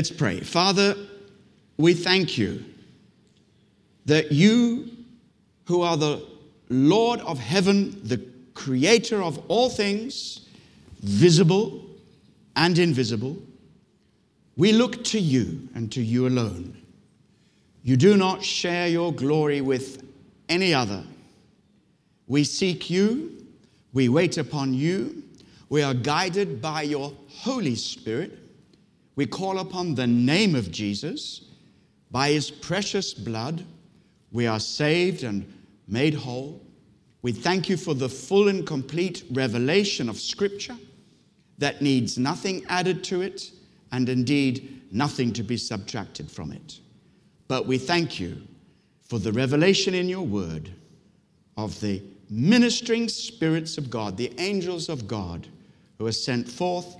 Let's pray. Father, we thank you that you, who are the Lord of heaven, the creator of all things, visible and invisible, we look to you and to you alone. You do not share your glory with any other. We seek you, we wait upon you, we are guided by your Holy Spirit. We call upon the name of Jesus. By his precious blood, we are saved and made whole. We thank you for the full and complete revelation of Scripture that needs nothing added to it and indeed nothing to be subtracted from it. But we thank you for the revelation in your word of the ministering spirits of God, the angels of God, who are sent forth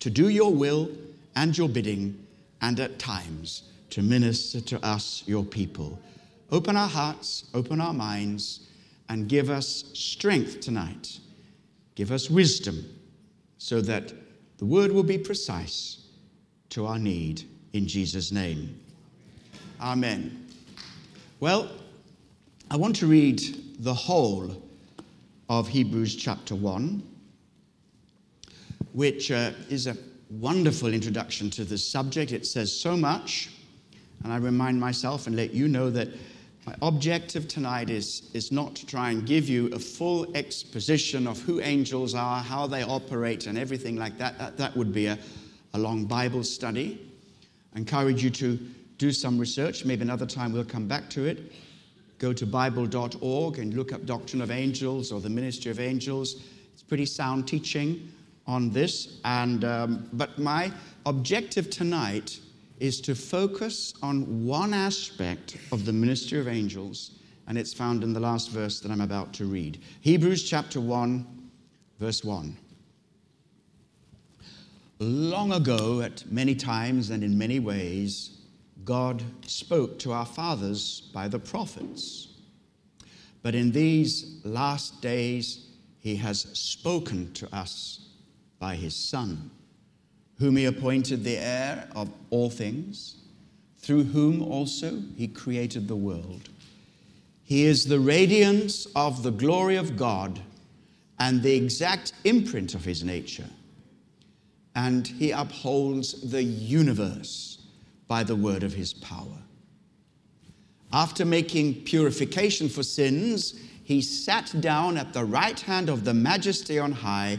to do your will and your bidding, and at times to minister to us, your people. Open our hearts, open our minds, and give us strength tonight. Give us wisdom so that the word will be precise to our need in Jesus' name. Amen. Well, I want to read the whole of Hebrews chapter 1, which uh, is a wonderful introduction to this subject. It says so much, and I remind myself and let you know that my objective tonight is, is not to try and give you a full exposition of who angels are, how they operate, and everything like that. That, that would be a, a long Bible study. I encourage you to do some research. Maybe another time we'll come back to it. Go to Bible.org and look up Doctrine of Angels or the Ministry of Angels. It's pretty sound teaching on this. And, um, but my objective tonight is to focus on one aspect of the ministry of angels, and it's found in the last verse that I'm about to read Hebrews chapter 1, verse 1. Long ago, at many times and in many ways, God spoke to our fathers by the prophets. But in these last days, He has spoken to us by His Son whom he appointed the heir of all things, through whom also he created the world. He is the radiance of the glory of God and the exact imprint of his nature. And he upholds the universe by the word of his power. After making purification for sins, he sat down at the right hand of the majesty on high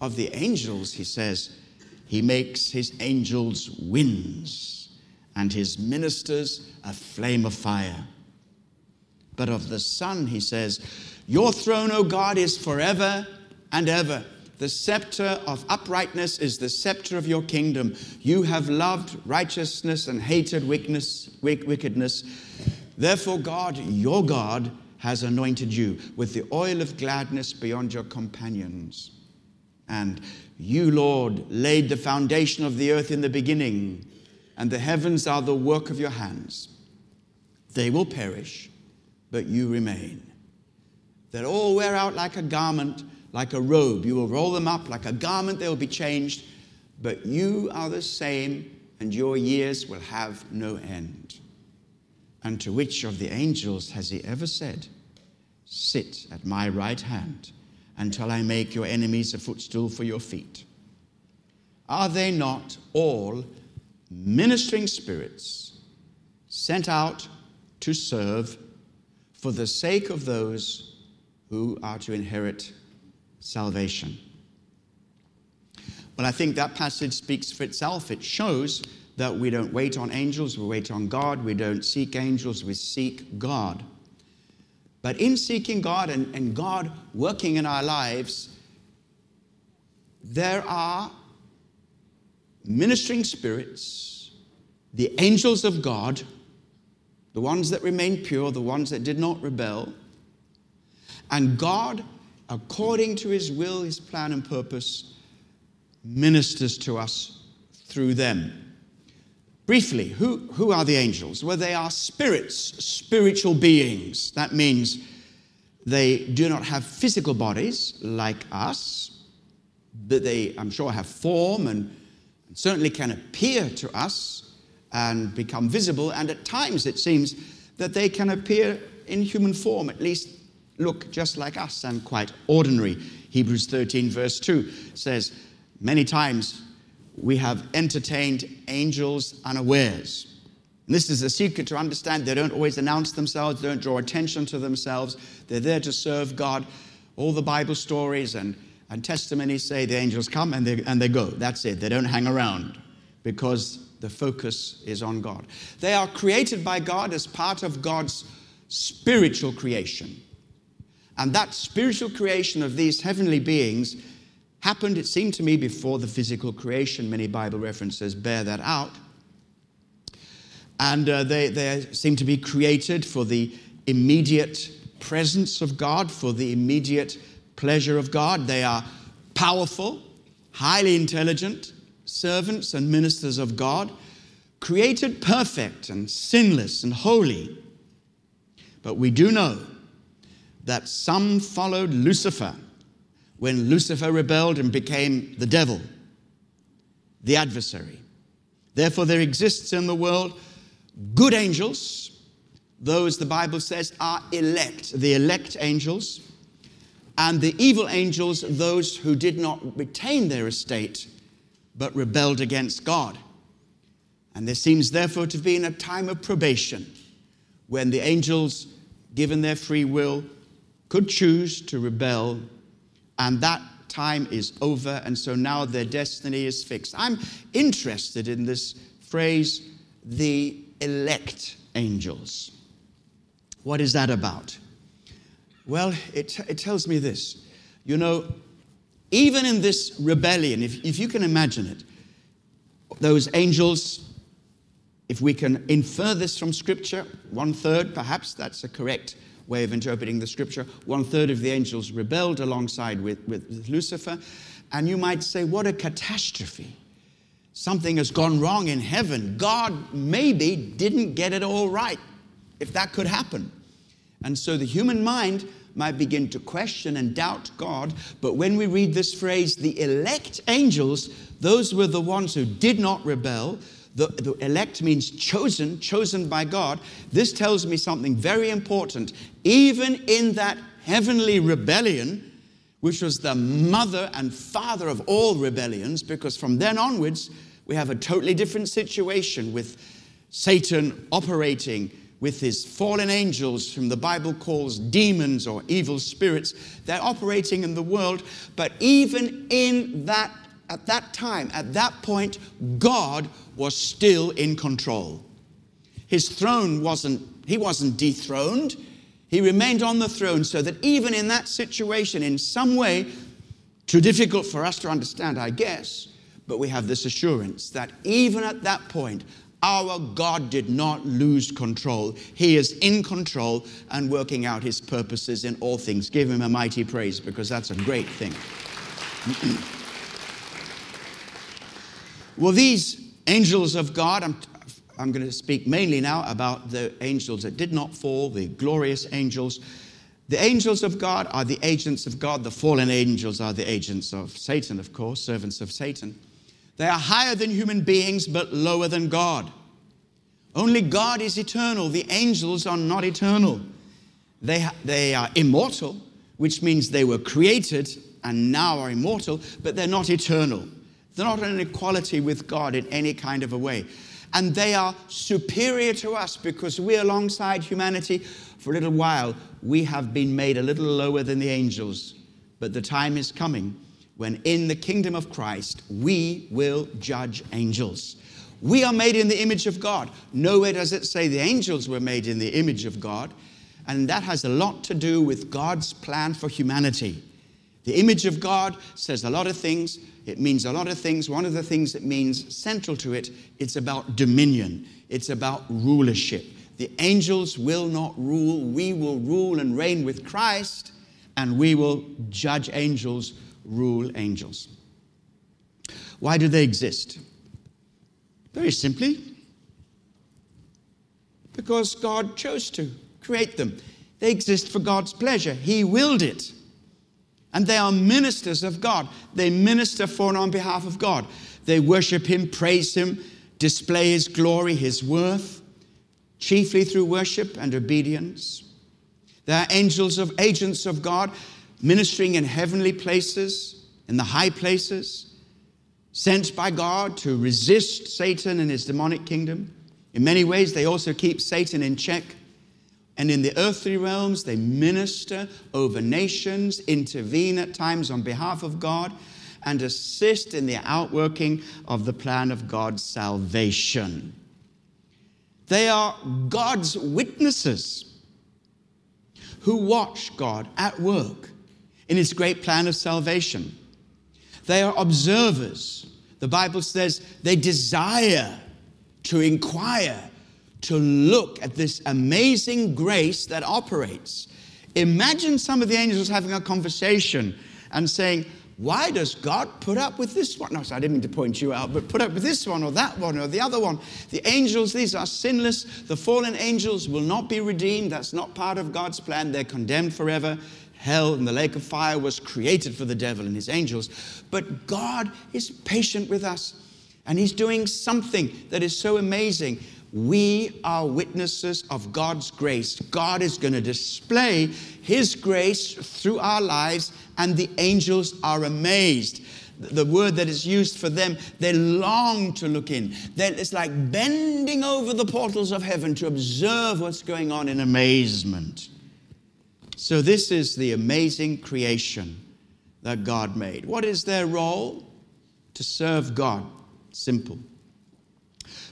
Of the angels, he says, he makes his angels winds and his ministers a flame of fire. But of the Son, he says, Your throne, O God, is forever and ever. The scepter of uprightness is the scepter of your kingdom. You have loved righteousness and hated wickedness. Therefore, God, your God, has anointed you with the oil of gladness beyond your companions. And you, Lord, laid the foundation of the earth in the beginning, and the heavens are the work of your hands. They will perish, but you remain. They'll all wear out like a garment, like a robe. You will roll them up like a garment, they will be changed, but you are the same, and your years will have no end. And to which of the angels has he ever said, Sit at my right hand? Until I make your enemies a footstool for your feet. Are they not all ministering spirits sent out to serve for the sake of those who are to inherit salvation? Well, I think that passage speaks for itself. It shows that we don't wait on angels, we wait on God. We don't seek angels, we seek God. But in seeking God and, and God working in our lives, there are ministering spirits, the angels of God, the ones that remained pure, the ones that did not rebel, and God, according to his will, his plan, and purpose, ministers to us through them. Briefly, who, who are the angels? Well, they are spirits, spiritual beings. That means they do not have physical bodies like us, but they, I'm sure, have form and, and certainly can appear to us and become visible. And at times it seems that they can appear in human form, at least look just like us and quite ordinary. Hebrews 13, verse 2 says, Many times we have entertained angels unawares. And this is a secret to understand. They don't always announce themselves, they don't draw attention to themselves. They're there to serve God. All the Bible stories and, and testimonies say the angels come and they, and they go. That's it. They don't hang around because the focus is on God. They are created by God as part of God's spiritual creation. And that spiritual creation of these heavenly beings happened, it seemed to me, before the physical creation. Many Bible references bear that out. And uh, they, they seem to be created for the immediate presence of God, for the immediate pleasure of God. They are powerful, highly intelligent servants and ministers of God, created perfect and sinless and holy. But we do know that some followed Lucifer when Lucifer rebelled and became the devil, the adversary. Therefore, there exists in the world good angels, those the Bible says are elect, the elect angels, and the evil angels, those who did not retain their estate but rebelled against God. And there seems therefore to be in a time of probation when the angels, given their free will, could choose to rebel and that time is over, and so now their destiny is fixed. I'm interested in this phrase, the elect angels. What is that about? Well, it, it tells me this. You know, even in this rebellion, if, if you can imagine it, those angels, if we can infer this from Scripture, one third perhaps, that's a correct way of interpreting the scripture. One third of the angels rebelled alongside with, with Lucifer. And you might say, what a catastrophe. Something has gone wrong in heaven. God maybe didn't get it all right, if that could happen. And so the human mind might begin to question and doubt God. But when we read this phrase, the elect angels, those were the ones who did not rebel, the, the elect means chosen, chosen by God. This tells me something very important. Even in that heavenly rebellion, which was the mother and father of all rebellions, because from then onwards, we have a totally different situation with Satan operating with his fallen angels, whom the Bible calls demons or evil spirits. They're operating in the world, but even in that at that time, at that point, God was still in control. His throne wasn't, he wasn't dethroned. He remained on the throne so that even in that situation, in some way, too difficult for us to understand, I guess, but we have this assurance that even at that point, our God did not lose control. He is in control and working out his purposes in all things. Give him a mighty praise because that's a great thing. Well, these angels of God, I'm, I'm going to speak mainly now about the angels that did not fall, the glorious angels. The angels of God are the agents of God. The fallen angels are the agents of Satan, of course, servants of Satan. They are higher than human beings, but lower than God. Only God is eternal. The angels are not eternal. They, they are immortal, which means they were created and now are immortal, but they're not eternal. They're not on equality with God in any kind of a way. And they are superior to us because we, alongside humanity, for a little while, we have been made a little lower than the angels. But the time is coming when, in the kingdom of Christ, we will judge angels. We are made in the image of God. Nowhere does it say the angels were made in the image of God. And that has a lot to do with God's plan for humanity. The image of God says a lot of things. It means a lot of things. One of the things it means central to it, it's about dominion. It's about rulership. The angels will not rule. We will rule and reign with Christ, and we will judge angels, rule angels. Why do they exist? Very simply, because God chose to create them. They exist for God's pleasure. He willed it. And they are ministers of God. They minister for and on behalf of God. They worship Him, praise Him, display His glory, His worth, chiefly through worship and obedience. They are angels of agents of God, ministering in heavenly places, in the high places, sent by God to resist Satan and his demonic kingdom. In many ways, they also keep Satan in check and in the earthly realms, they minister over nations, intervene at times on behalf of God, and assist in the outworking of the plan of God's salvation. They are God's witnesses who watch God at work in his great plan of salvation. They are observers. The Bible says they desire to inquire to look at this amazing grace that operates. Imagine some of the angels having a conversation and saying, why does God put up with this one? No, so I didn't mean to point you out, but put up with this one or that one or the other one. The angels, these are sinless. The fallen angels will not be redeemed. That's not part of God's plan. They're condemned forever. Hell and the lake of fire was created for the devil and his angels. But God is patient with us, and He's doing something that is so amazing we are witnesses of God's grace. God is going to display His grace through our lives, and the angels are amazed. The word that is used for them, they long to look in. It's like bending over the portals of heaven to observe what's going on in amazement. So, this is the amazing creation that God made. What is their role? To serve God. Simple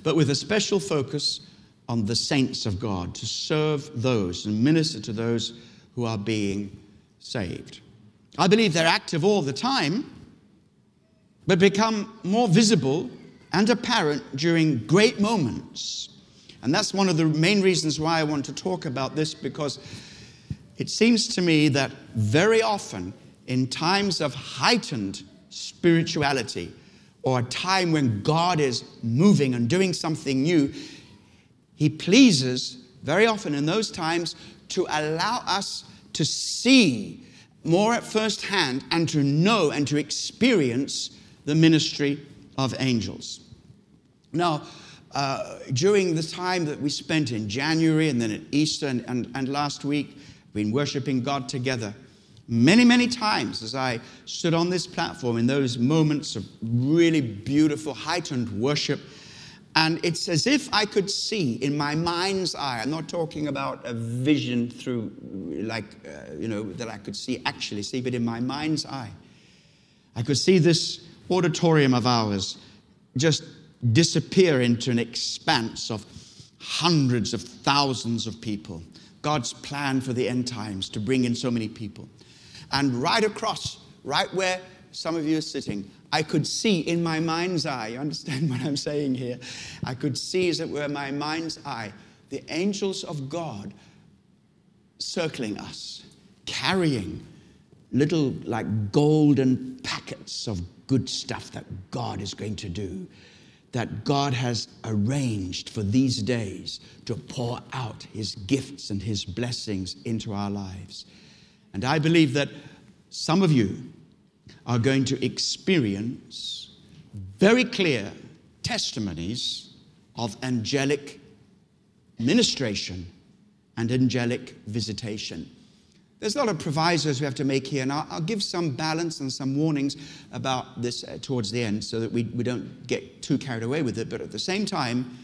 but with a special focus on the saints of God, to serve those and minister to those who are being saved. I believe they're active all the time, but become more visible and apparent during great moments. And that's one of the main reasons why I want to talk about this because it seems to me that very often, in times of heightened spirituality, or a time when God is moving and doing something new, He pleases very often in those times to allow us to see more at first hand and to know and to experience the ministry of angels. Now, uh, during the time that we spent in January and then at Easter and, and, and last week, we been worshiping God together many, many times as I stood on this platform in those moments of really beautiful, heightened worship. And it's as if I could see in my mind's eye. I'm not talking about a vision through, like, uh, you know, that I could see, actually see, but in my mind's eye. I could see this auditorium of ours just disappear into an expanse of hundreds of thousands of people. God's plan for the end times to bring in so many people. And right across, right where some of you are sitting, I could see in my mind's eye, you understand what I'm saying here? I could see, as it were, my mind's eye, the angels of God circling us, carrying little like golden packets of good stuff that God is going to do, that God has arranged for these days to pour out his gifts and his blessings into our lives. And I believe that some of you are going to experience very clear testimonies of angelic ministration and angelic visitation. There's a lot of provisos we have to make here, and I'll, I'll give some balance and some warnings about this uh, towards the end so that we, we don't get too carried away with it. But at the same time,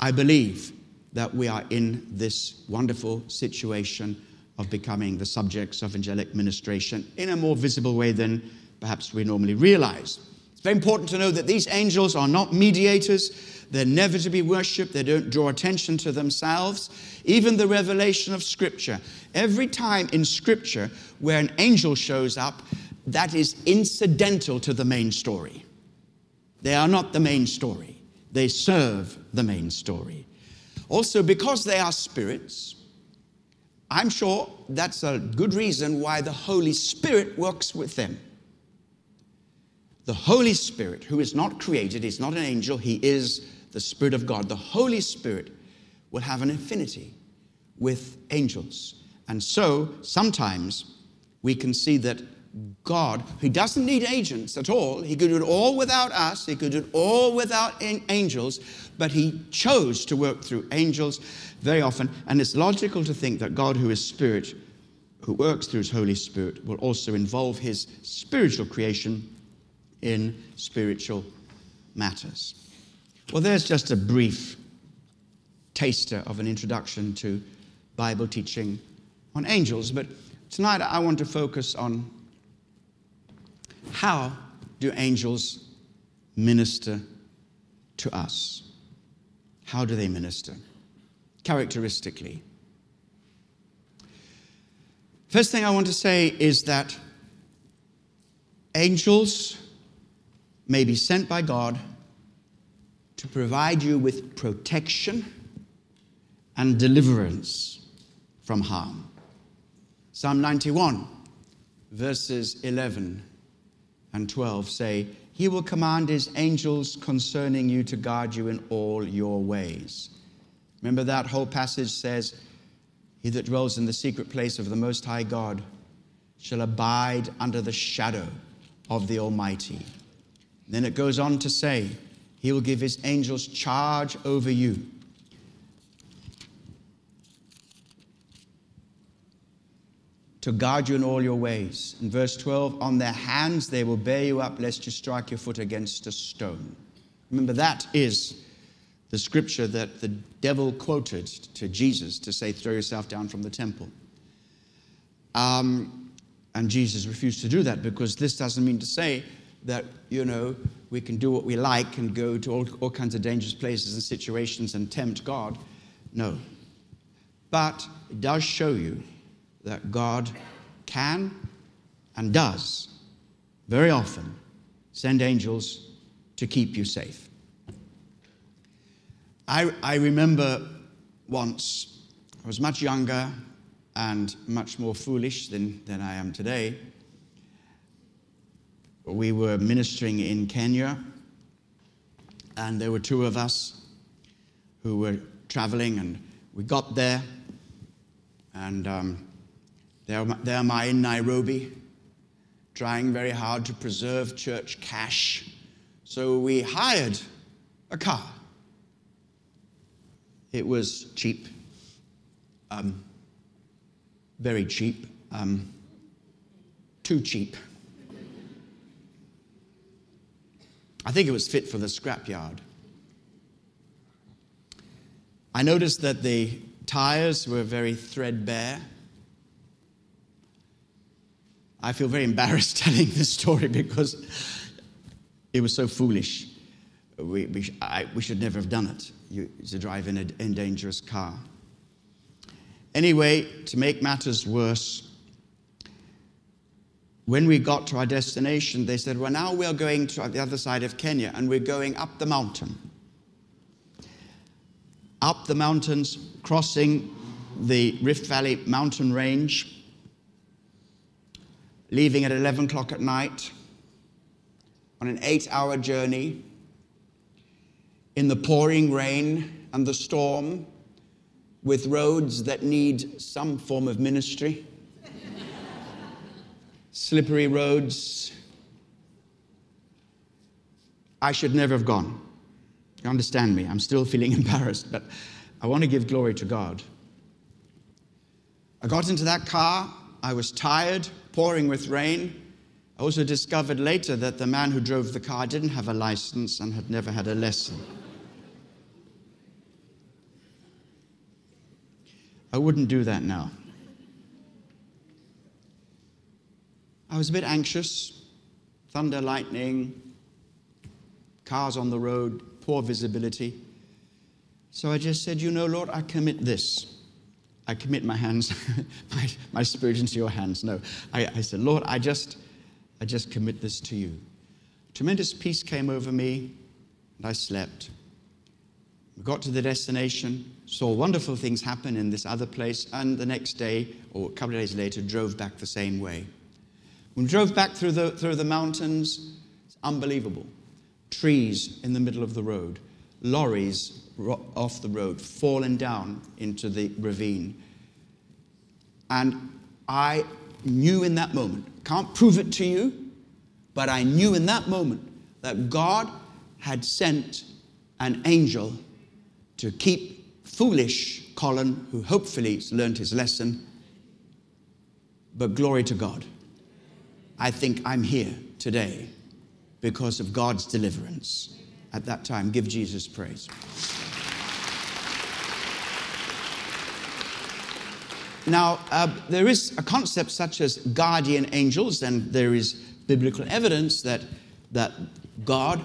I believe that we are in this wonderful situation of becoming the subjects of angelic ministration in a more visible way than perhaps we normally realize. It's very important to know that these angels are not mediators. They're never to be worshipped. They don't draw attention to themselves. Even the revelation of Scripture. Every time in Scripture where an angel shows up, that is incidental to the main story. They are not the main story, they serve the main story. Also, because they are spirits, I'm sure that's a good reason why the Holy Spirit works with them. The Holy Spirit, who is not created, he's not an angel, he is the Spirit of God. The Holy Spirit will have an affinity with angels. And so sometimes we can see that God, who doesn't need agents at all, he could do it all without us, he could do it all without angels, but he chose to work through angels very often. And it's logical to think that God, who is spirit, who works through his Holy Spirit, will also involve his spiritual creation in spiritual matters. Well, there's just a brief taster of an introduction to Bible teaching on angels, but tonight I want to focus on how do angels minister to us? How do they minister? Characteristically. First thing I want to say is that angels may be sent by God to provide you with protection and deliverance from harm. Psalm 91, verses 11 and 12 say, He will command His angels concerning you to guard you in all your ways. Remember that whole passage says, He that dwells in the secret place of the Most High God shall abide under the shadow of the Almighty. Then it goes on to say, He will give His angels charge over you to guard you in all your ways. In verse 12, on their hands they will bear you up, lest you strike your foot against a stone. Remember, that is the scripture that the devil quoted to Jesus to say, throw yourself down from the temple. Um, and Jesus refused to do that because this doesn't mean to say that, you know, we can do what we like and go to all, all kinds of dangerous places and situations and tempt God. No. But it does show you that God can and does very often send angels to keep you safe. I, I remember once, I was much younger and much more foolish than, than I am today. We were ministering in Kenya, and there were two of us who were traveling, and we got there, and um, there, there am I in Nairobi, trying very hard to preserve church cash. So we hired a car. It was cheap, um, very cheap, um, too cheap. I think it was fit for the scrapyard. I noticed that the tires were very threadbare. I feel very embarrassed telling this story because it was so foolish. We, we, I, we should never have done it you, to drive in a, in dangerous car. Anyway, to make matters worse, when we got to our destination, they said, Well, now we're going to the other side of Kenya and we're going up the mountain. Up the mountains, crossing the Rift Valley mountain range leaving at 11 o'clock at night on an eight hour journey in the pouring rain and the storm with roads that need some form of ministry, slippery roads. I should never have gone. You understand me? I'm still feeling embarrassed, but I want to give glory to God. I got into that car. I was tired pouring with rain. I also discovered later that the man who drove the car didn't have a license and had never had a lesson. I wouldn't do that now. I was a bit anxious thunder, lightning, cars on the road, poor visibility. So I just said, You know, Lord, I commit this. I commit my hands, my, my spirit into your hands. No, I, I said, Lord, I just, I just commit this to you. Tremendous peace came over me, and I slept. We got to the destination, saw wonderful things happen in this other place, and the next day, or a couple of days later, drove back the same way. When we drove back through the, through the mountains, it's unbelievable. Trees in the middle of the road, lorries off the road, falling down into the ravine. And I knew in that moment, can't prove it to you, but I knew in that moment that God had sent an angel to keep foolish Colin, who hopefully has learned his lesson. But glory to God. I think I'm here today because of God's deliverance at that time. Give Jesus praise. Now, uh, there is a concept such as guardian angels, and there is biblical evidence that, that God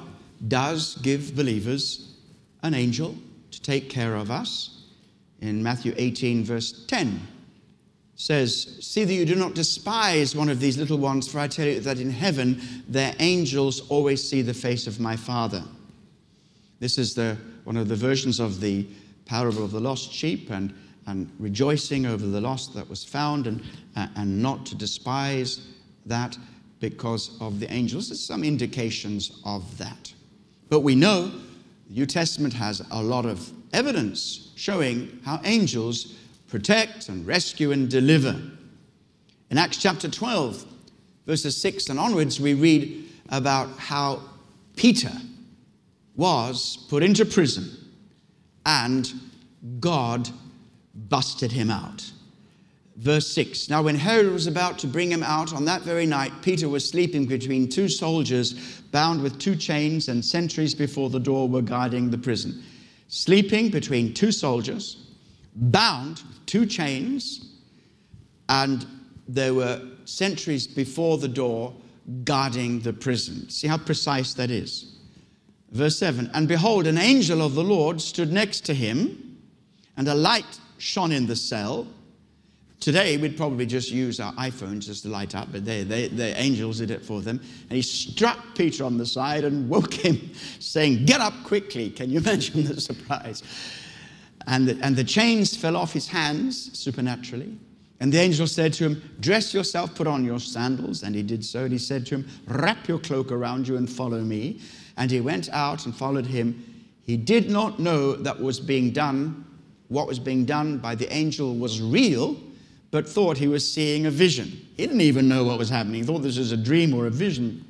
does give believers an angel to take care of us. In Matthew 18, verse 10, says, See that you do not despise one of these little ones, for I tell you that in heaven their angels always see the face of my Father. This is the, one of the versions of the parable of the lost sheep and, and rejoicing over the lost that was found and, uh, and not to despise that because of the angels. There's some indications of that. But we know the New Testament has a lot of evidence showing how angels protect and rescue and deliver. In Acts chapter 12, verses 6 and onwards, we read about how Peter was put into prison and God busted him out. Verse 6 Now, when Herod was about to bring him out on that very night, Peter was sleeping between two soldiers bound with two chains, and sentries before the door were guarding the prison. Sleeping between two soldiers, bound with two chains, and there were sentries before the door guarding the prison. See how precise that is. Verse 7 And behold, an angel of the Lord stood next to him, and a light shone in the cell. Today, we'd probably just use our iPhones just to light up, but they, they, the angels did it for them. And he struck Peter on the side and woke him, saying, Get up quickly. Can you imagine the surprise? And the, and the chains fell off his hands supernaturally. And the angel said to him, Dress yourself, put on your sandals. And he did so. And he said to him, Wrap your cloak around you and follow me. And he went out and followed him. He did not know that was being done, what was being done by the angel was real but thought he was seeing a vision. He didn't even know what was happening. He thought this was a dream or a vision.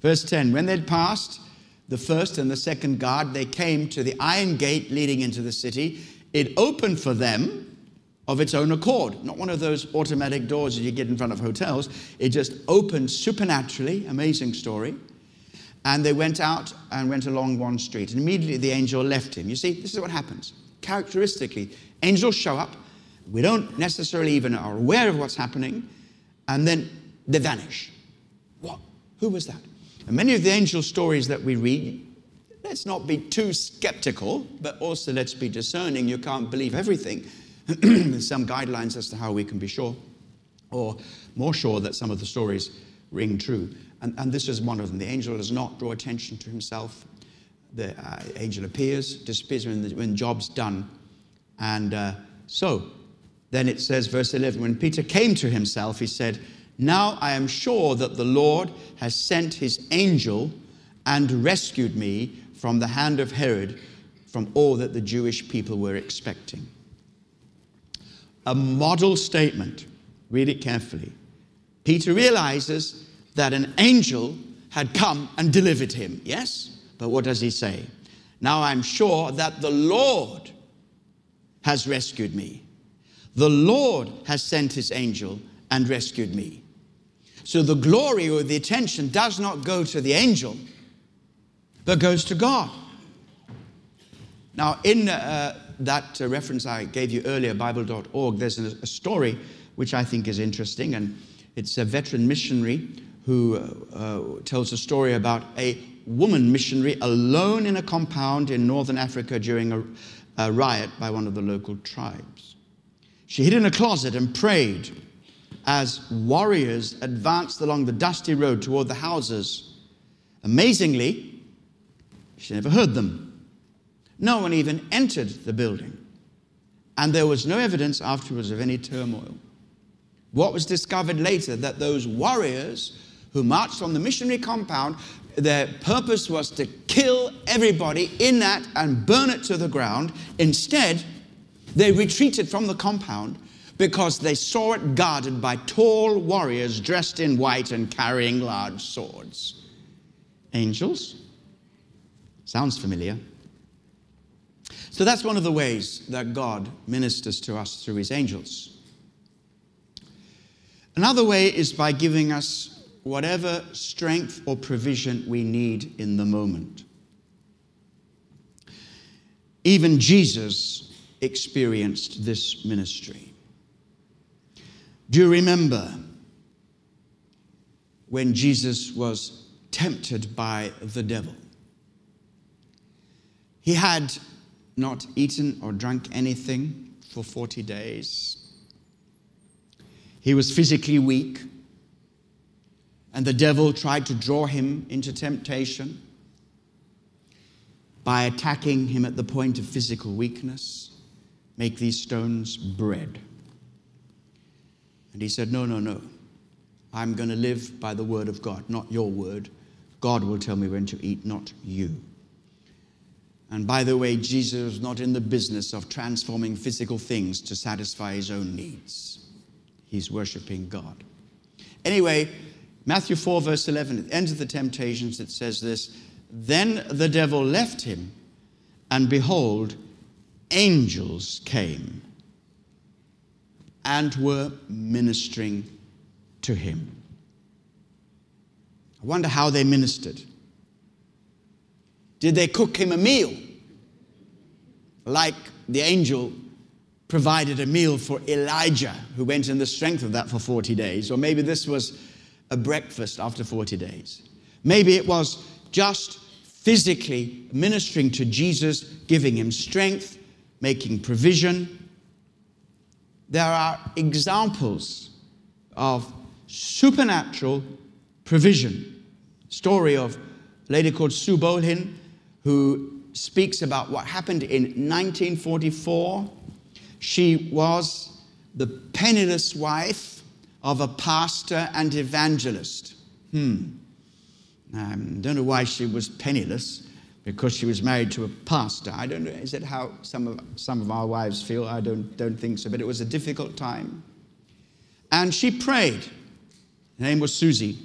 Verse 10 When they'd passed the first and the second guard, they came to the iron gate leading into the city. It opened for them of its own accord, not one of those automatic doors that you get in front of hotels. It just opened supernaturally. Amazing story. And they went out and went along one street. And immediately the angel left him. You see, this is what happens. Characteristically, angels show up we don't necessarily even are aware of what's happening, and then they vanish. What? Who was that? And many of the angel stories that we read, let's not be too skeptical, but also let's be discerning. You can't believe everything. There's some guidelines as to how we can be sure, or more sure that some of the stories ring true. And, and this is one of them. The angel does not draw attention to himself. The uh, angel appears, disappears when when job's done. And uh, so then it says, verse 11, when Peter came to himself, he said, Now I am sure that the Lord has sent his angel and rescued me from the hand of Herod, from all that the Jewish people were expecting. A model statement. Read it carefully. Peter realizes that an angel had come and delivered him. Yes? But what does he say? Now I'm sure that the Lord has rescued me the Lord has sent his angel and rescued me. So the glory or the attention does not go to the angel, but goes to God. Now, in uh, that uh, reference I gave you earlier, Bible.org, there's a, a, story which I think is interesting, and it's a veteran missionary who uh, uh tells a story about a woman missionary alone in a compound in northern Africa during a, a riot by one of the local tribes. She hid in a closet and prayed as warriors advanced along the dusty road toward the houses. Amazingly, she never heard them. No one even entered the building. And there was no evidence afterwards of any turmoil. What was discovered later that those warriors who marched on the missionary compound, their purpose was to kill everybody in that and burn it to the ground. Instead, they retreated from the compound because they saw it guarded by tall warriors dressed in white and carrying large swords. Angels? Sounds familiar. So that's one of the ways that God ministers to us through his angels. Another way is by giving us whatever strength or provision we need in the moment. Even Jesus experienced this ministry. Do you remember when Jesus was tempted by the devil? He had not eaten or drunk anything for 40 days. He was physically weak, and the devil tried to draw him into temptation by attacking him at the point of physical weakness. Make these stones bread. And he said, No, no, no. I'm going to live by the word of God, not your word. God will tell me when to eat, not you. And by the way, Jesus was not in the business of transforming physical things to satisfy his own needs. He's worshiping God. Anyway, Matthew 4, verse 11, at the end of the temptations, it says this Then the devil left him, and behold, angels came and were ministering to him. I wonder how they ministered. Did they cook him a meal? Like the angel provided a meal for Elijah, who went in the strength of that for 40 days. Or maybe this was a breakfast after 40 days. Maybe it was just physically ministering to Jesus, giving him strength, making provision there are examples of supernatural provision. Story of a lady called Sue Bolin who speaks about what happened in 1944. She was the penniless wife of a pastor and evangelist. Hmm. I um, don't know why she was penniless because she was married to a pastor. I don't know, is that how some of, some of our wives feel? I don't, don't think so, but it was a difficult time. And she prayed. Her name was Susie.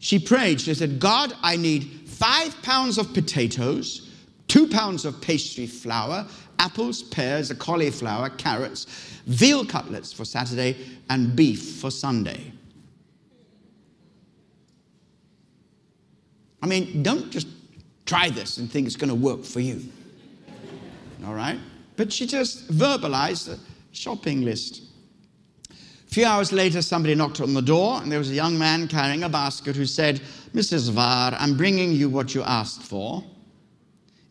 She prayed. She said, God, I need five pounds of potatoes, two pounds of pastry flour, apples, pears, a cauliflower, carrots, veal cutlets for Saturday, and beef for Sunday. I mean, don't just try this and think it's going to work for you. All right? But she just verbalized a shopping list. A few hours later, somebody knocked on the door, and there was a young man carrying a basket who said, Mrs. Var, I'm bringing you what you asked for.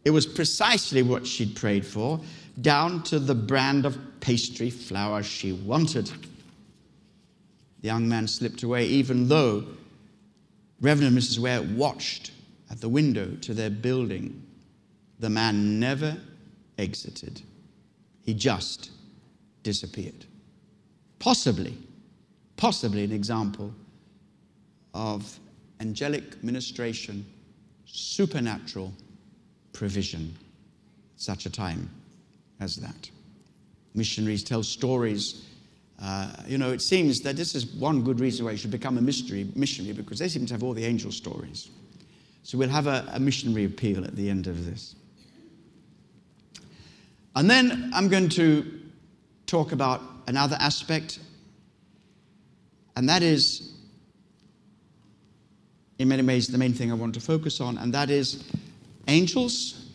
It was precisely what she'd prayed for, down to the brand of pastry flour she wanted. The young man slipped away, even though Reverend and Mrs. Ware watched at the window to their building, the man never exited. He just disappeared. Possibly, possibly an example of angelic ministration, supernatural provision, such a time as that. Missionaries tell stories. Uh, you know, it seems that this is one good reason why you should become a mystery, missionary because they seem to have all the angel stories. So we'll have a, a missionary appeal at the end of this. And then I'm going to talk about another aspect, and that is, in many ways, the main thing I want to focus on, and that is angels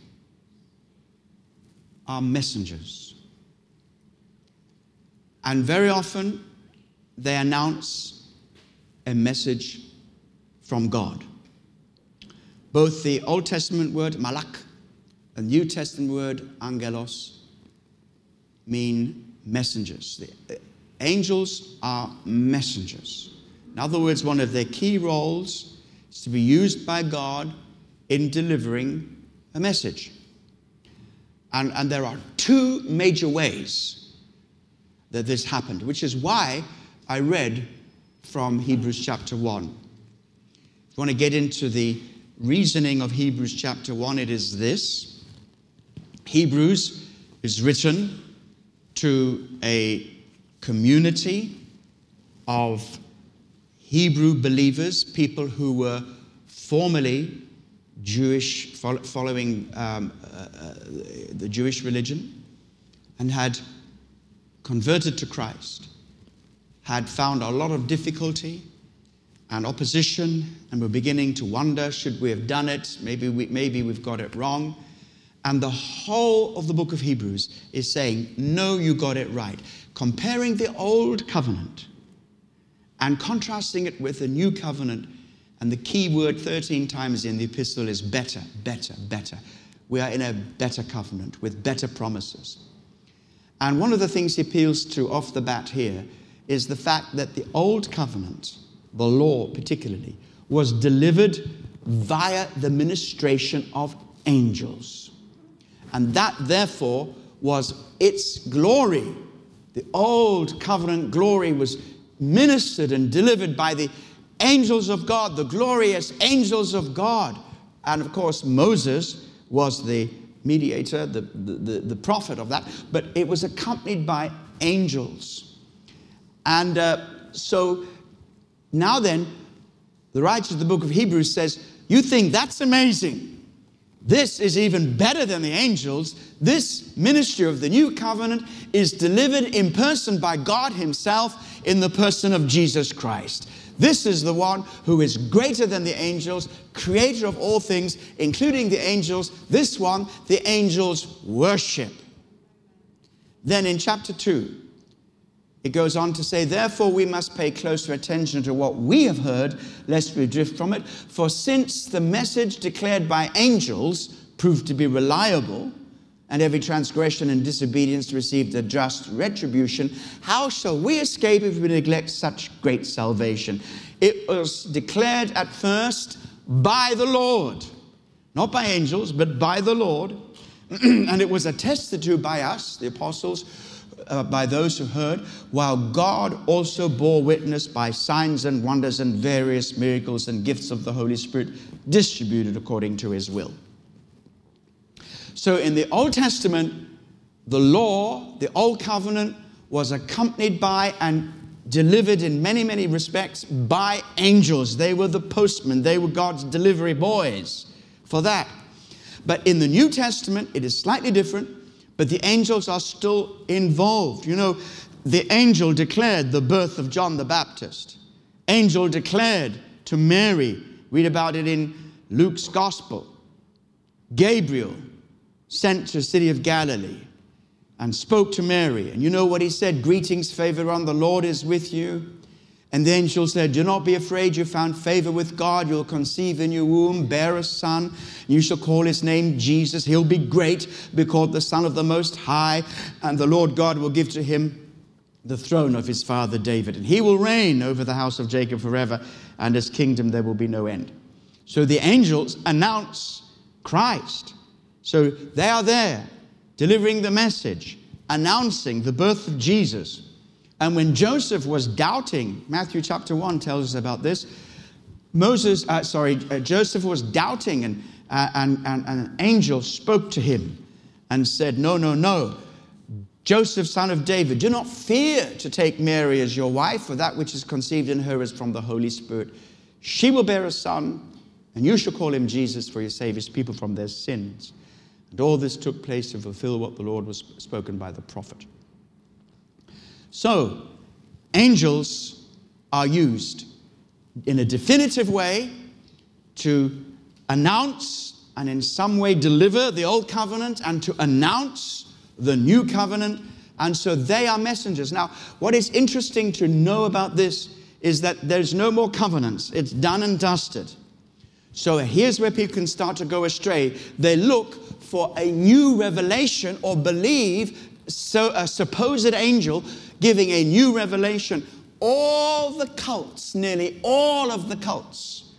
are messengers. And very often they announce a message from God. Both the Old Testament word malak and New Testament word angelos mean messengers. The uh, angels are messengers. In other words, one of their key roles is to be used by God in delivering a message. And, and there are two major ways that this happened, which is why I read from Hebrews chapter 1. If you want to get into the reasoning of Hebrews chapter 1, it is this. Hebrews is written to a community of Hebrew believers, people who were formerly Jewish, following um, uh, uh, the Jewish religion, and had converted to Christ, had found a lot of difficulty and opposition, and we're beginning to wonder should we have done it? Maybe, we, maybe we've got it wrong. And the whole of the book of Hebrews is saying, No, you got it right. Comparing the old covenant and contrasting it with the new covenant and the key word 13 times in the epistle is better, better, better. We are in a better covenant with better promises. And one of the things he appeals to off the bat here is the fact that the old covenant, the law particularly, was delivered via the ministration of angels. And that, therefore, was its glory. The old covenant glory was ministered and delivered by the angels of God, the glorious angels of God. And of course, Moses was the mediator, the, the, the, prophet of that, but it was accompanied by angels. And uh, so now then, the writer of the book of Hebrews says, You think that's amazing? This is even better than the angels. This ministry of the new covenant is delivered in person by God Himself in the person of Jesus Christ. This is the one who is greater than the angels, creator of all things, including the angels. This one, the angels worship. Then in chapter 2, it goes on to say, Therefore, we must pay closer attention to what we have heard, lest we drift from it. For since the message declared by angels proved to be reliable, and every transgression and disobedience received a just retribution, how shall we escape if we neglect such great salvation? It was declared at first by the Lord, not by angels, but by the Lord. and it was attested to by us, the apostles, uh, by those who heard, while God also bore witness by signs and wonders and various miracles and gifts of the Holy Spirit distributed according to his will. So in the Old Testament, the law, the Old Covenant, was accompanied by and delivered in many, many respects by angels. They were the postmen, they were God's delivery boys for that. But in the New Testament, it is slightly different, but the angels are still involved. You know, the angel declared the birth of John the Baptist. Angel declared to Mary, read about it in Luke's Gospel. Gabriel sent to the city of Galilee and spoke to Mary. And you know what he said? Greetings, favor on the Lord is with you. And the angel said, Do not be afraid, you found favor with God. You'll conceive in your womb, bear a son. You shall call his name Jesus. He'll be great, be called the Son of the Most High. And the Lord God will give to him the throne of his father David. And he will reign over the house of Jacob forever, and his kingdom there will be no end. So the angels announce Christ. So they are there delivering the message, announcing the birth of Jesus. And when Joseph was doubting, Matthew chapter 1 tells us about this. Moses, uh, sorry, uh, Joseph was doubting, and, uh, and, and, and an angel spoke to him and said, No, no, no. Joseph, son of David, do not fear to take Mary as your wife, for that which is conceived in her is from the Holy Spirit. She will bear a son, and you shall call him Jesus, for he saves his people from their sins. And all this took place to fulfill what the Lord was spoken by the prophet. So, angels are used in a definitive way to announce and in some way deliver the old covenant and to announce the new covenant. And so they are messengers. Now, what is interesting to know about this is that there's no more covenants, it's done and dusted. So here's where people can start to go astray. They look for a new revelation or believe so a supposed angel giving a new revelation, all the cults, nearly all of the cults,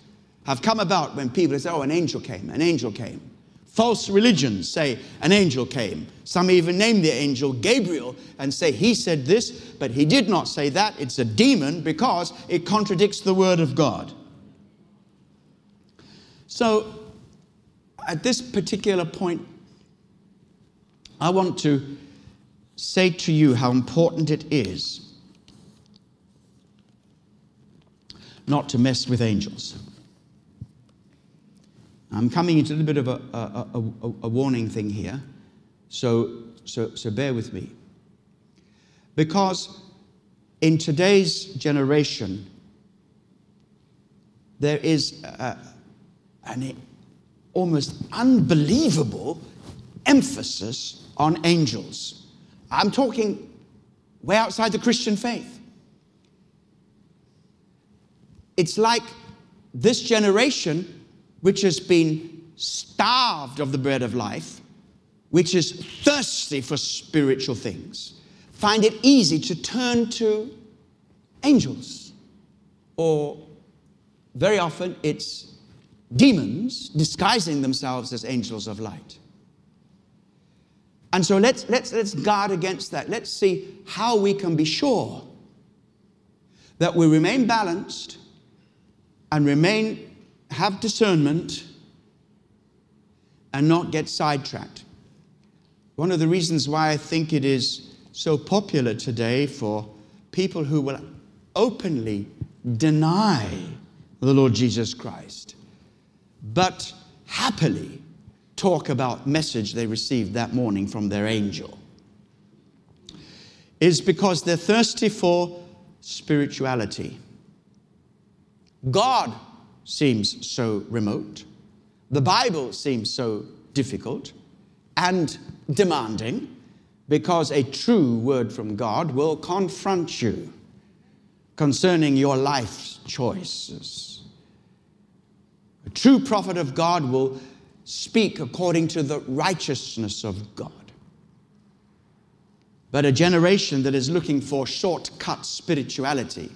have come about when people say, oh, an angel came, an angel came. False religions say an angel came. Some even name the angel Gabriel and say he said this, but he did not say that. It's a demon because it contradicts the word of God. So, at this particular point, I want to say to you how important it is not to mess with angels. I'm coming into a little bit of a, a, a, a warning thing here, so, so, so bear with me. Because in today's generation, there is a, an almost unbelievable emphasis on angels. I'm talking way outside the Christian faith. It's like this generation which has been starved of the bread of life, which is thirsty for spiritual things, find it easy to turn to angels. Or very often it's demons disguising themselves as angels of light. And so let's, let's, let's guard against that. Let's see how we can be sure that we remain balanced and remain have discernment and not get sidetracked. One of the reasons why I think it is so popular today for people who will openly deny the Lord Jesus Christ, but happily talk about message they received that morning from their angel is because they're thirsty for spirituality. God seems so remote. The Bible seems so difficult and demanding because a true word from God will confront you concerning your life's choices. A true prophet of God will speak according to the righteousness of God. But a generation that is looking for shortcut spirituality,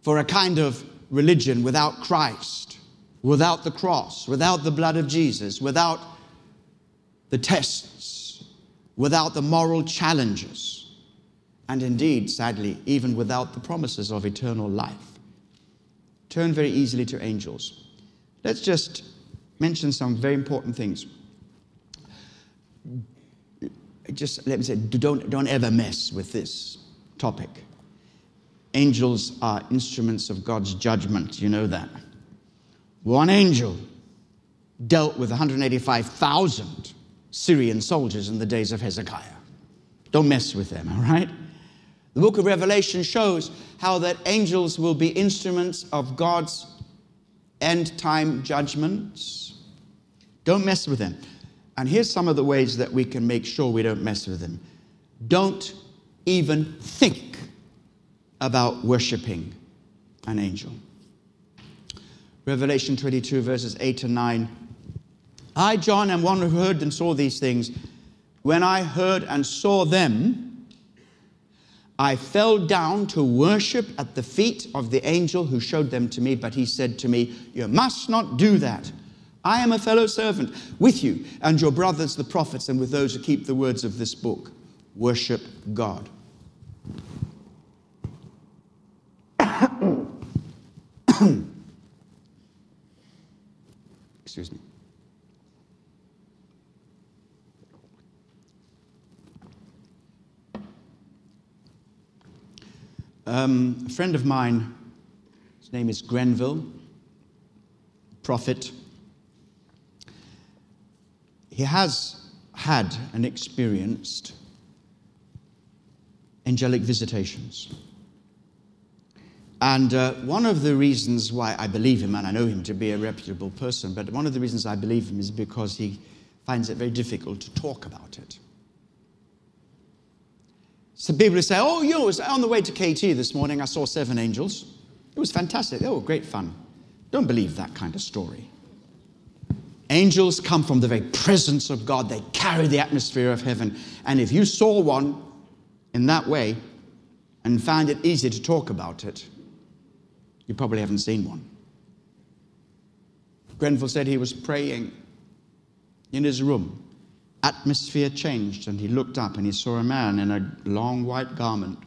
for a kind of religion without Christ, without the cross, without the blood of Jesus, without the tests, without the moral challenges, and indeed, sadly, even without the promises of eternal life. Turn very easily to angels. Let's just mention some very important things. Just let me say, don't, don't ever mess with this topic. Angels are instruments of God's judgment. You know that. One angel dealt with 185,000 Syrian soldiers in the days of Hezekiah. Don't mess with them, all right? The book of Revelation shows how that angels will be instruments of God's end time judgments. Don't mess with them. And here's some of the ways that we can make sure we don't mess with them. Don't even think about worshiping an angel. Revelation 22, verses 8 and 9. I, John, am one who heard and saw these things. When I heard and saw them, I fell down to worship at the feet of the angel who showed them to me, but he said to me, You must not do that. I am a fellow servant with you and your brothers, the prophets, and with those who keep the words of this book. Worship God. Excuse me. Um, a friend of mine, his name is Grenville, prophet. He has had and experienced angelic visitations. And uh, one of the reasons why I believe him, and I know him to be a reputable person, but one of the reasons I believe him is because he finds it very difficult to talk about it. So people say, oh, you know, on the way to KT this morning, I saw seven angels. It was fantastic. They were great fun. Don't believe that kind of story. Angels come from the very presence of God, they carry the atmosphere of heaven. And if you saw one in that way and found it easy to talk about it, you probably haven't seen one. Grenville said he was praying in his room. Atmosphere changed, and he looked up and he saw a man in a long white garment.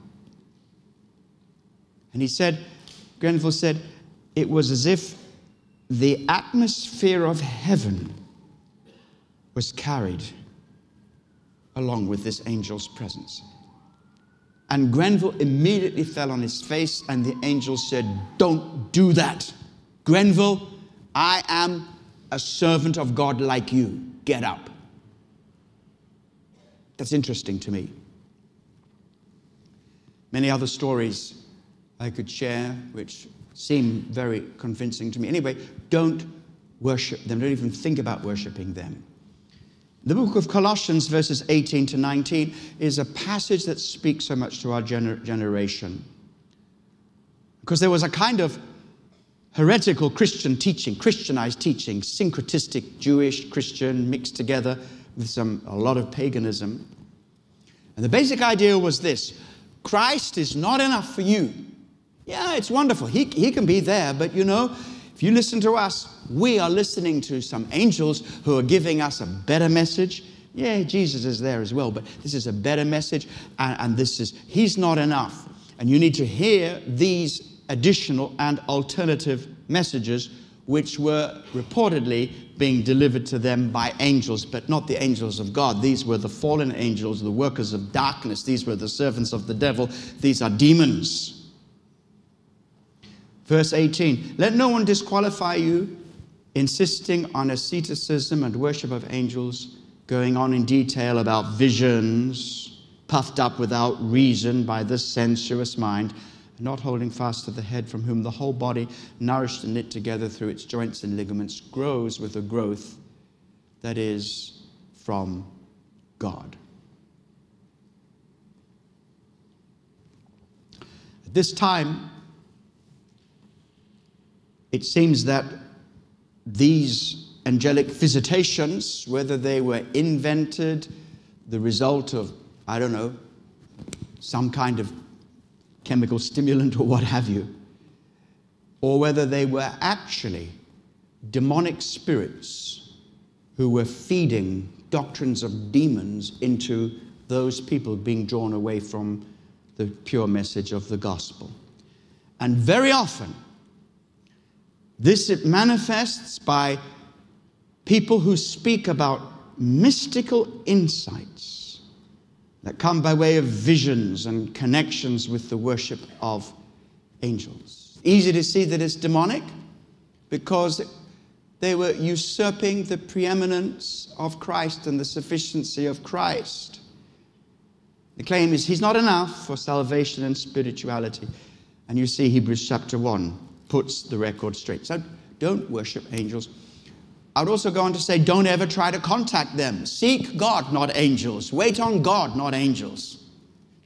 And he said, Grenville said, it was as if the atmosphere of heaven was carried along with this angel's presence. And Grenville immediately fell on his face, and the angel said, Don't do that. Grenville, I am a servant of God like you. Get up. That's interesting to me. Many other stories I could share, which seem very convincing to me. Anyway, don't worship them, don't even think about worshiping them. The book of Colossians, verses 18 to 19, is a passage that speaks so much to our gener- generation. Because there was a kind of heretical Christian teaching, Christianized teaching, syncretistic Jewish, Christian mixed together with some, a lot of paganism. And the basic idea was this Christ is not enough for you. Yeah, it's wonderful. He, he can be there, but you know, if you listen to us, we are listening to some angels who are giving us a better message. Yeah, Jesus is there as well, but this is a better message, and, and this is, He's not enough. And you need to hear these additional and alternative messages which were reportedly being delivered to them by angels, but not the angels of God. These were the fallen angels, the workers of darkness. These were the servants of the devil. These are demons. Verse 18 Let no one disqualify you, insisting on asceticism and worship of angels, going on in detail about visions, puffed up without reason by the sensuous mind, not holding fast to the head, from whom the whole body, nourished and knit together through its joints and ligaments, grows with a growth that is from God. At this time, it seems that these angelic visitations, whether they were invented, the result of, I don't know, some kind of chemical stimulant or what have you, or whether they were actually demonic spirits who were feeding doctrines of demons into those people being drawn away from the pure message of the gospel. And very often, this it manifests by people who speak about mystical insights that come by way of visions and connections with the worship of angels. Easy to see that it's demonic because they were usurping the preeminence of Christ and the sufficiency of Christ. The claim is he's not enough for salvation and spirituality. And you see Hebrews chapter 1 puts the record straight. So don't worship angels. I would also go on to say, don't ever try to contact them. Seek God, not angels. Wait on God, not angels.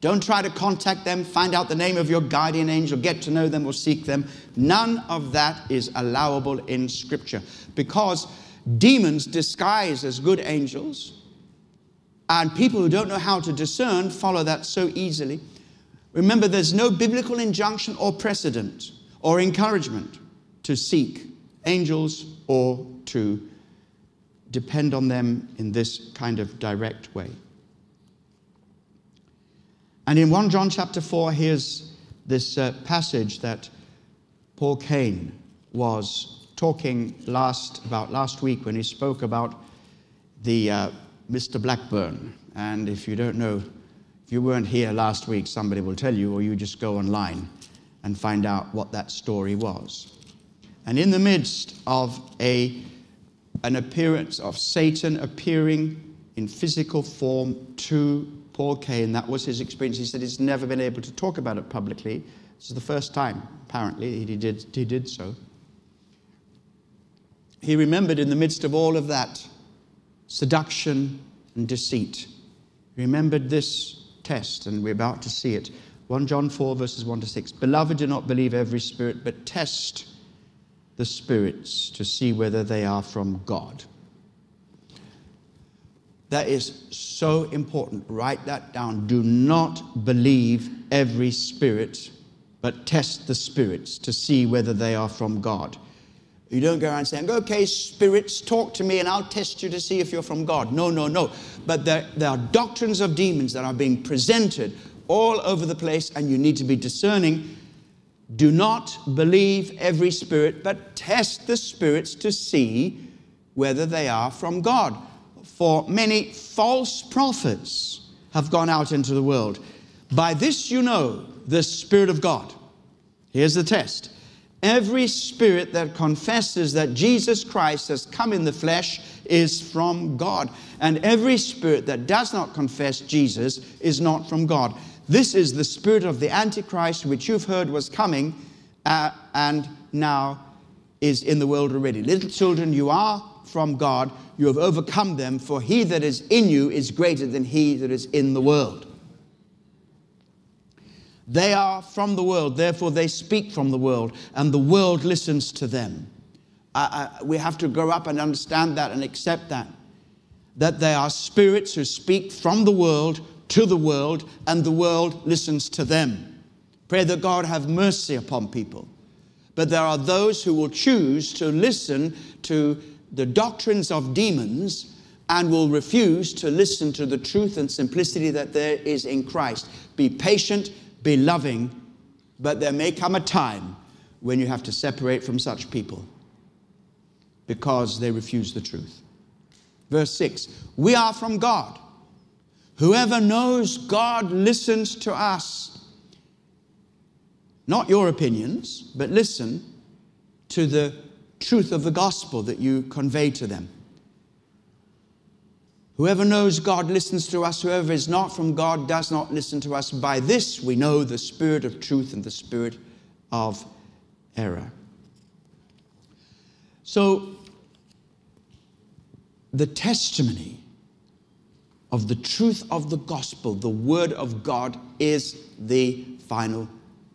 Don't try to contact them, find out the name of your guardian angel, get to know them or seek them. None of that is allowable in Scripture because demons disguise as good angels, and people who don't know how to discern follow that so easily. Remember, there's no biblical injunction or precedent or encouragement to seek angels or to depend on them in this kind of direct way. And in 1 John chapter 4, here's this uh, passage that Paul Cain was talking last about last week when he spoke about the uh, Mr. Blackburn. And if you don't know, if you weren't here last week, somebody will tell you, or you just go online and find out what that story was. And in the midst of a, an appearance of Satan appearing in physical form to Paul Cain, that was his experience. He said he's never been able to talk about it publicly. This is the first time, apparently, he did, he did so. He remembered in the midst of all of that seduction and deceit, he remembered this test, and we're about to see it. 1 John 4, verses 1 to 6. Beloved, do not believe every spirit, but test the spirits to see whether they are from God. That is so important. Write that down. Do not believe every spirit, but test the spirits to see whether they are from God. You don't go around saying, okay, spirits, talk to me and I'll test you to see if you're from God. No, no, no. But there, there are doctrines of demons that are being presented all over the place, and you need to be discerning. Do not believe every spirit, but test the spirits to see whether they are from God. For many false prophets have gone out into the world. By this you know the Spirit of God. Here's the test Every spirit that confesses that Jesus Christ has come in the flesh is from God. And every spirit that does not confess Jesus is not from God. This is the spirit of the Antichrist, which you've heard was coming uh, and now is in the world already. Little children, you are from God. You have overcome them, for he that is in you is greater than he that is in the world. They are from the world, therefore they speak from the world, and the world listens to them. We have to grow up and understand that and accept that. That they are spirits who speak from the world to the world, and the world listens to them. Pray that God have mercy upon people. But there are those who will choose to listen to the doctrines of demons and will refuse to listen to the truth and simplicity that there is in Christ. Be patient be loving, but there may come a time when you have to separate from such people because they refuse the truth. Verse 6 We are from God. Whoever knows God listens to us. Not your opinions, but listen to the truth of the gospel that you convey to them. Whoever knows God listens to us. Whoever is not from God does not listen to us. By this we know the spirit of truth and the spirit of error. So, the testimony of the truth of the gospel, the word of God, is the final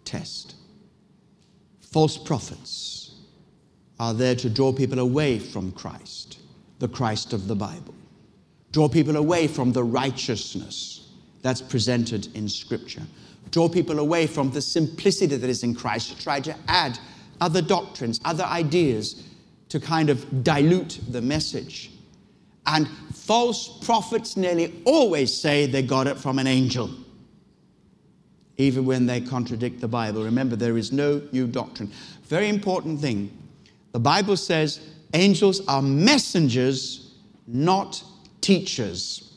test. False prophets are there to draw people away from Christ, the Christ of the Bible draw people away from the righteousness that's presented in Scripture, draw people away from the simplicity that is in Christ, to try to add other doctrines, other ideas to kind of dilute the message. And false prophets nearly always say they got it from an angel, even when they contradict the Bible. Remember, there is no new doctrine. Very important thing the Bible says angels are messengers, not teachers.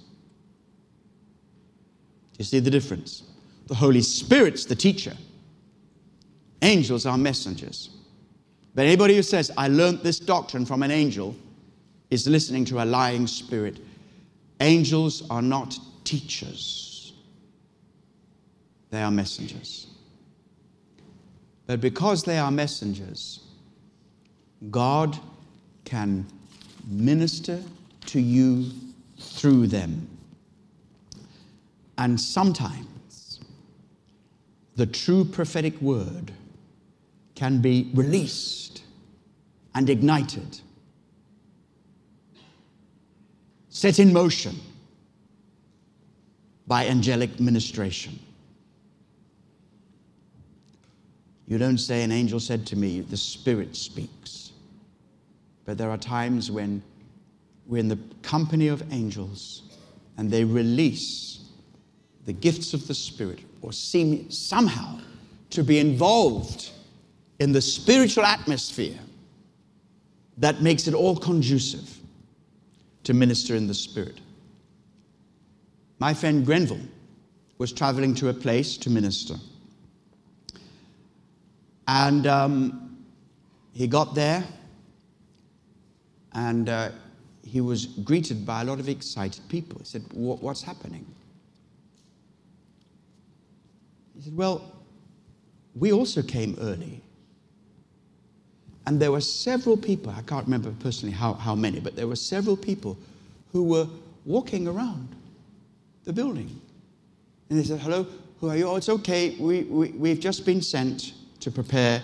You see the difference? The Holy Spirit's the teacher. Angels are messengers. But anybody who says, I learned this doctrine from an angel, is listening to a lying spirit. Angels are not teachers, they are messengers. But because they are messengers, God can minister to you through them. And sometimes the true prophetic word can be released and ignited, set in motion by angelic ministration. You don't say, An angel said to me, the Spirit speaks. But there are times when we're in the company of angels and they release the gifts of the Spirit or seem somehow to be involved in the spiritual atmosphere that makes it all conducive to minister in the Spirit. My friend Grenville was traveling to a place to minister. And um, he got there, and uh, he was greeted by a lot of excited people. He said, What's happening? He said, Well, we also came early. And there were several people, I can't remember personally how, how many, but there were several people who were walking around the building. And they said, Hello, who are you? Oh, it's okay. We, we, we've just been sent to prepare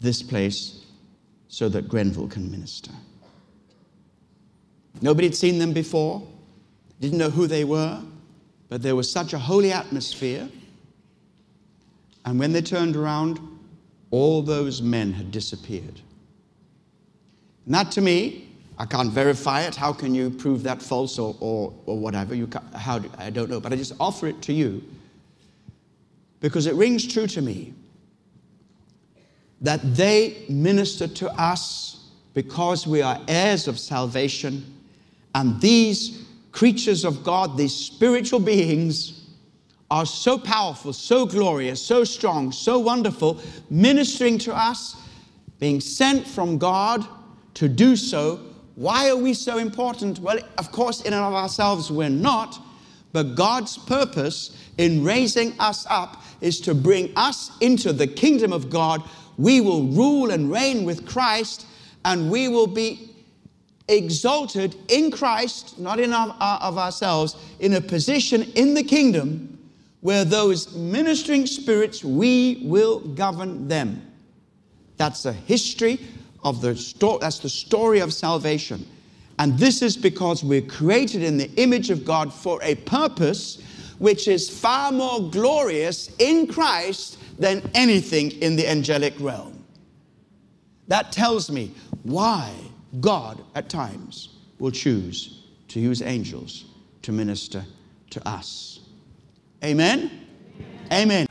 this place so that Grenville can minister. Nobody had seen them before. didn't know who they were, but there was such a holy atmosphere. And when they turned around, all those men had disappeared. And that to me, I can't verify it. How can you prove that false or, or, or whatever? You how do, I don't know. But I just offer it to you because it rings true to me that they minister to us because we are heirs of salvation. And these creatures of God, these spiritual beings, are so powerful, so glorious, so strong, so wonderful, ministering to us, being sent from God to do so. Why are we so important? Well, of course, in and of ourselves, we're not. But God's purpose in raising us up is to bring us into the kingdom of God. We will rule and reign with Christ, and we will be exalted in Christ, not in our, of ourselves, in a position in the kingdom where those ministering spirits, we will govern them. That's the history of the story, that's the story of salvation. And this is because we're created in the image of God for a purpose which is far more glorious in Christ than anything in the angelic realm. That tells me why God at times will choose to use angels to minister to us. Amen? Amen. Amen.